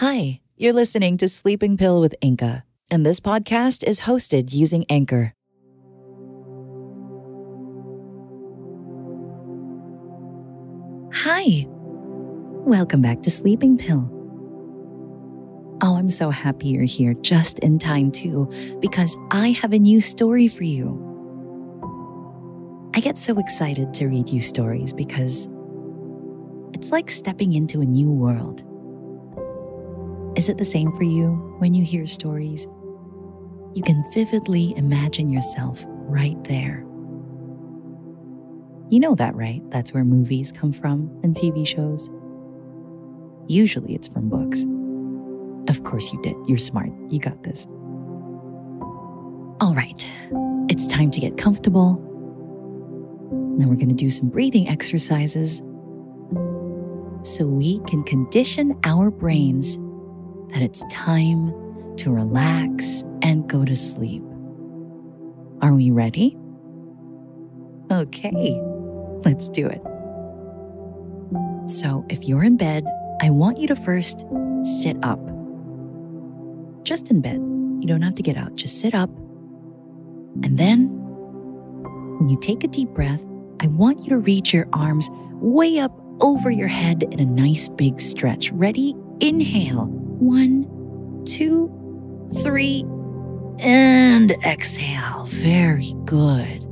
Hi, you're listening to Sleeping Pill with Inka, and this podcast is hosted using Anchor. Hi, welcome back to Sleeping Pill. Oh, I'm so happy you're here just in time, too, because I have a new story for you. I get so excited to read you stories because it's like stepping into a new world. Is it the same for you when you hear stories? You can vividly imagine yourself right there. You know that, right? That's where movies come from and TV shows. Usually it's from books. Of course you did. You're smart. You got this. All right, it's time to get comfortable. Then we're going to do some breathing exercises so we can condition our brains that it's time to relax and go to sleep. Are we ready? Okay, let's do it. So, if you're in bed, I want you to first sit up. Just in bed. You don't have to get out, just sit up. And then, when you take a deep breath, I want you to reach your arms way up over your head in a nice big stretch. Ready? Inhale. One, two, three, and exhale. Very good.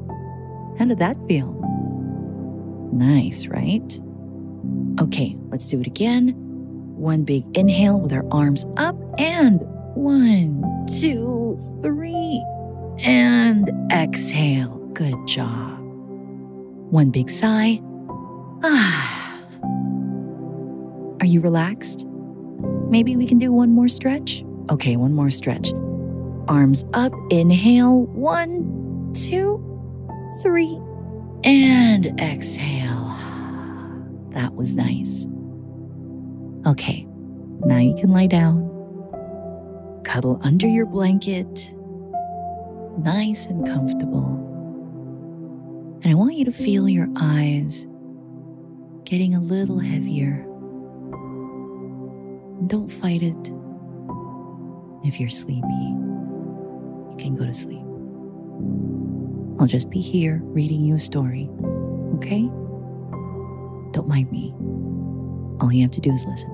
How did that feel? Nice, right? Okay, let's do it again. One big inhale with our arms up, and one, two, three, and exhale. Good job. One big sigh. Ah. Are you relaxed? Maybe we can do one more stretch? Okay, one more stretch. Arms up, inhale. One, two, three, and exhale. That was nice. Okay, now you can lie down. Cuddle under your blanket, nice and comfortable. And I want you to feel your eyes getting a little heavier. Don't fight it. If you're sleepy, you can go to sleep. I'll just be here reading you a story, okay? Don't mind me. All you have to do is listen.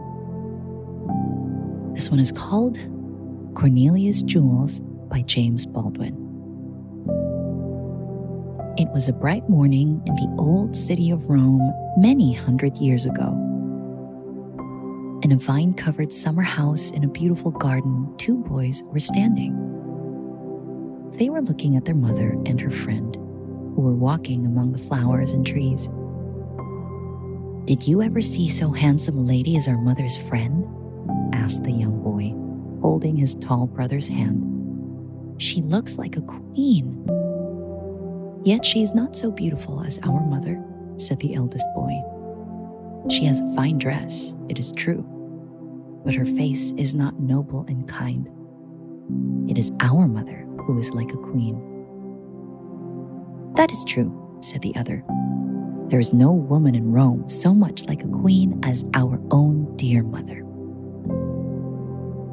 This one is called Cornelia's Jewels by James Baldwin. It was a bright morning in the old city of Rome many hundred years ago. In a vine covered summer house in a beautiful garden, two boys were standing. They were looking at their mother and her friend, who were walking among the flowers and trees. Did you ever see so handsome a lady as our mother's friend? asked the young boy, holding his tall brother's hand. She looks like a queen. Yet she is not so beautiful as our mother, said the eldest boy. She has a fine dress, it is true, but her face is not noble and kind. It is our mother who is like a queen. That is true, said the other. There is no woman in Rome so much like a queen as our own dear mother.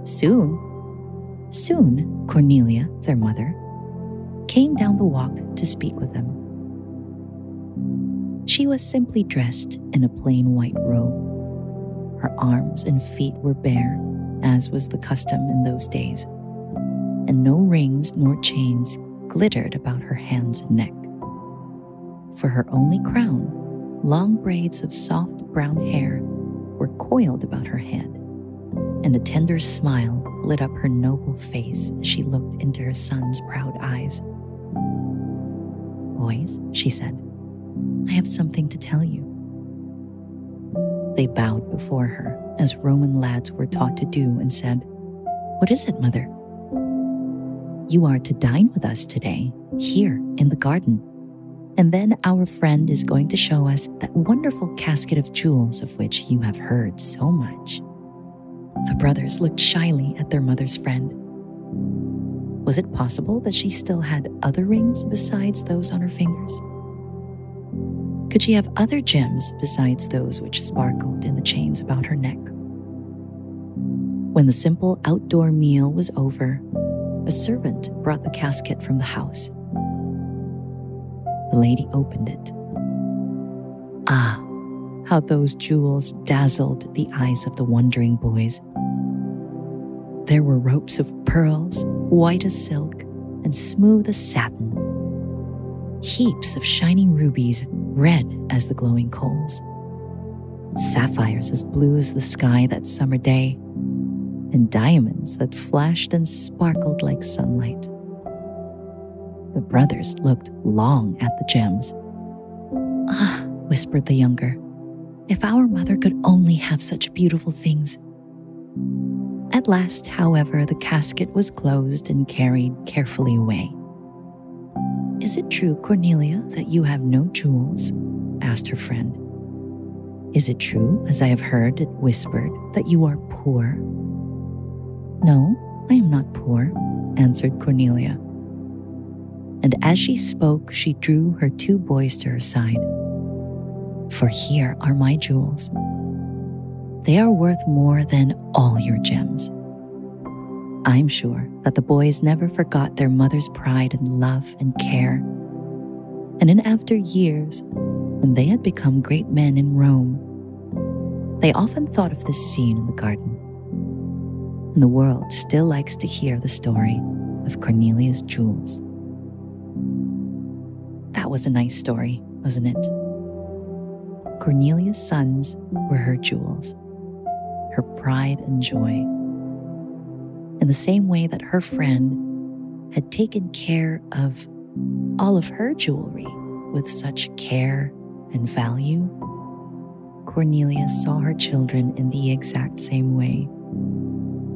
Soon, soon, Cornelia, their mother, came down the walk to speak with them. She was simply dressed in a plain white robe. Her arms and feet were bare, as was the custom in those days, and no rings nor chains glittered about her hands and neck. For her only crown, long braids of soft brown hair were coiled about her head, and a tender smile lit up her noble face as she looked into her son's proud eyes. Boys, she said, I have something to tell you. They bowed before her, as Roman lads were taught to do, and said, What is it, mother? You are to dine with us today, here in the garden. And then our friend is going to show us that wonderful casket of jewels of which you have heard so much. The brothers looked shyly at their mother's friend. Was it possible that she still had other rings besides those on her fingers? Could she have other gems besides those which sparkled in the chains about her neck? When the simple outdoor meal was over, a servant brought the casket from the house. The lady opened it. Ah, how those jewels dazzled the eyes of the wondering boys. There were ropes of pearls, white as silk and smooth as satin. Heaps of shining rubies, red as the glowing coals. Sapphires as blue as the sky that summer day, and diamonds that flashed and sparkled like sunlight. The brothers looked long at the gems. Ah, whispered the younger, if our mother could only have such beautiful things. At last, however, the casket was closed and carried carefully away. Is it true, Cornelia, that you have no jewels? asked her friend. Is it true, as I have heard it whispered, that you are poor? No, I am not poor, answered Cornelia. And as she spoke, she drew her two boys to her side. For here are my jewels. They are worth more than all your gems. I'm sure that the boys never forgot their mother's pride and love and care. And in after years, when they had become great men in Rome, they often thought of this scene in the garden. And the world still likes to hear the story of Cornelia's jewels. That was a nice story, wasn't it? Cornelia's sons were her jewels, her pride and joy in the same way that her friend had taken care of all of her jewelry with such care and value, Cornelia saw her children in the exact same way.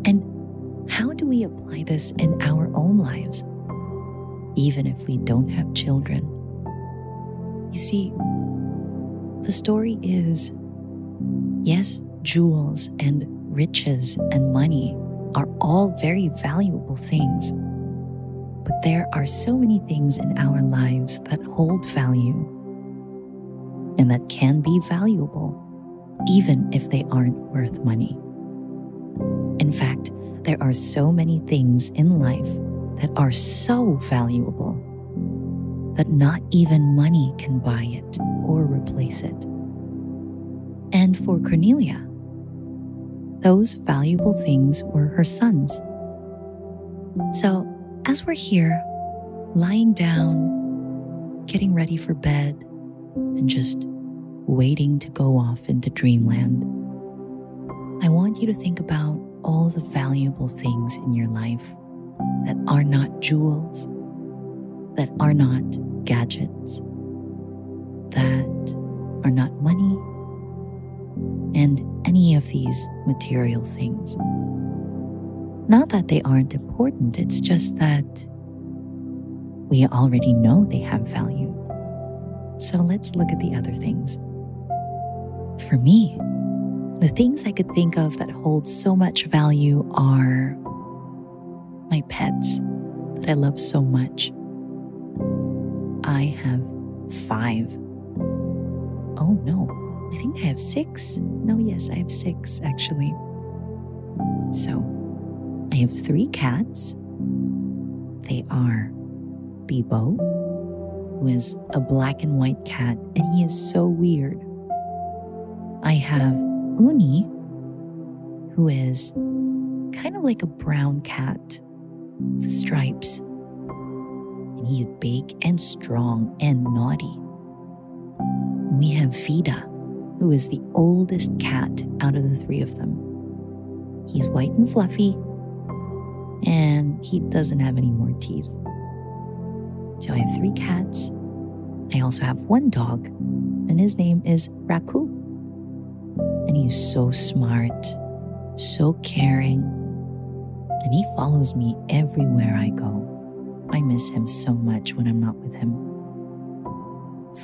And how do we apply this in our own lives, even if we don't have children? You see, the story is yes, jewels and riches and money are all very valuable things. But there are so many things in our lives that hold value and that can be valuable, even if they aren't worth money. In fact, there are so many things in life that are so valuable that not even money can buy it or replace it. And for Cornelia, those valuable things were her sons. So, as we're here, lying down, getting ready for bed, and just waiting to go off into dreamland, I want you to think about all the valuable things in your life that are not jewels, that are not gadgets, that are not money, and any of these material things. Not that they aren't important, it's just that we already know they have value. So let's look at the other things. For me, the things I could think of that hold so much value are my pets that I love so much. I have five. Oh no, I think I have six. No, yes, I have six actually. So, I have three cats. They are Bibo, who is a black and white cat, and he is so weird. I have Uni, who is kind of like a brown cat with stripes. And he's big and strong and naughty. We have Vida, who is the oldest cat out of the three of them. He's white and fluffy, and he doesn't have any more teeth. So I have three cats. I also have one dog, and his name is Raku. And he's so smart, so caring, and he follows me everywhere I go. I miss him so much when I'm not with him.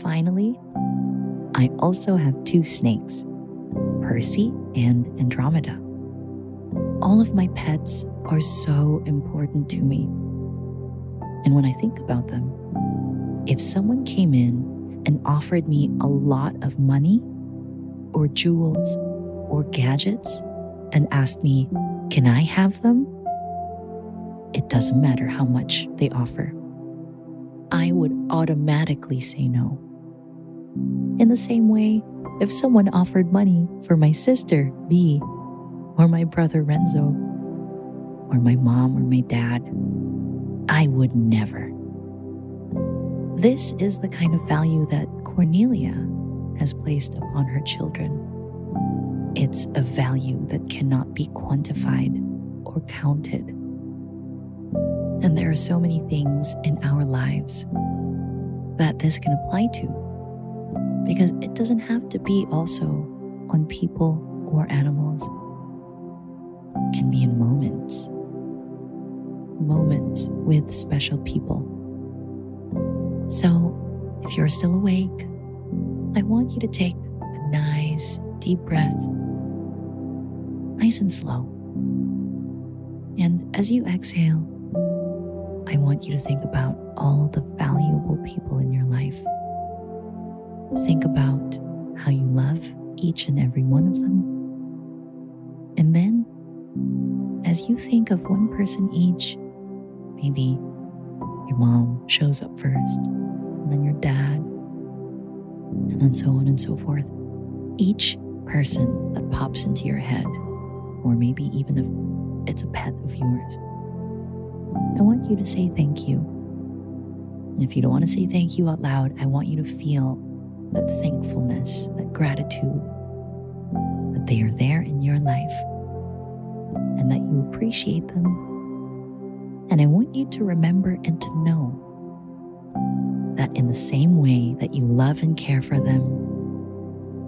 Finally, I also have two snakes, Percy and Andromeda. All of my pets are so important to me. And when I think about them, if someone came in and offered me a lot of money or jewels or gadgets and asked me, Can I have them? It doesn't matter how much they offer. I would automatically say no. In the same way, if someone offered money for my sister, B, or my brother, Renzo, or my mom or my dad, I would never. This is the kind of value that Cornelia has placed upon her children. It's a value that cannot be quantified or counted. And there are so many things in our lives that this can apply to because it doesn't have to be also on people or animals. It can be in moments, moments with special people. So, if you're still awake, I want you to take a nice deep breath, nice and slow. And as you exhale, I want you to think about all the valuable people in your life. Think about how you love each and every one of them. And then, as you think of one person each, maybe your mom shows up first, and then your dad, and then so on and so forth. Each person that pops into your head, or maybe even if it's a pet of yours, I want you to say thank you. And if you don't want to say thank you out loud, I want you to feel that thankfulness, that gratitude, that they are there in your life and that you appreciate them. And I want you to remember and to know that in the same way that you love and care for them,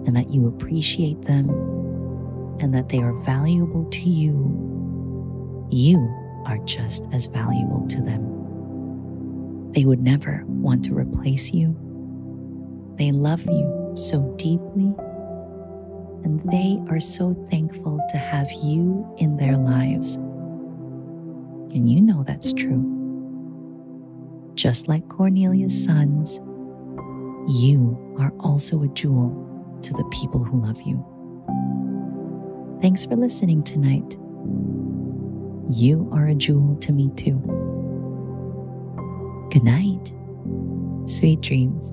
and that you appreciate them, and that they are valuable to you, you are just as valuable to them. They would never want to replace you. They love you so deeply, and they are so thankful to have you in their lives. And you know that's true. Just like Cornelia's sons, you are also a jewel to the people who love you. Thanks for listening tonight. You are a jewel to me too. Good night. Sweet dreams.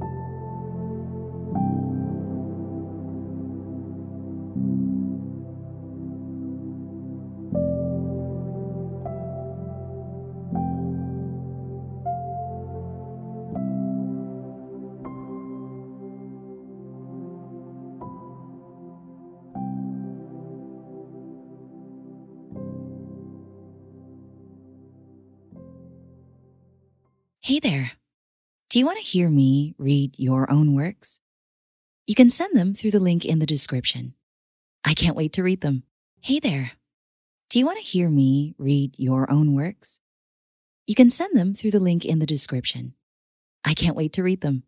Hey there. Do you want to hear me read your own works? You can send them through the link in the description. I can't wait to read them. Hey there. Do you want to hear me read your own works? You can send them through the link in the description. I can't wait to read them.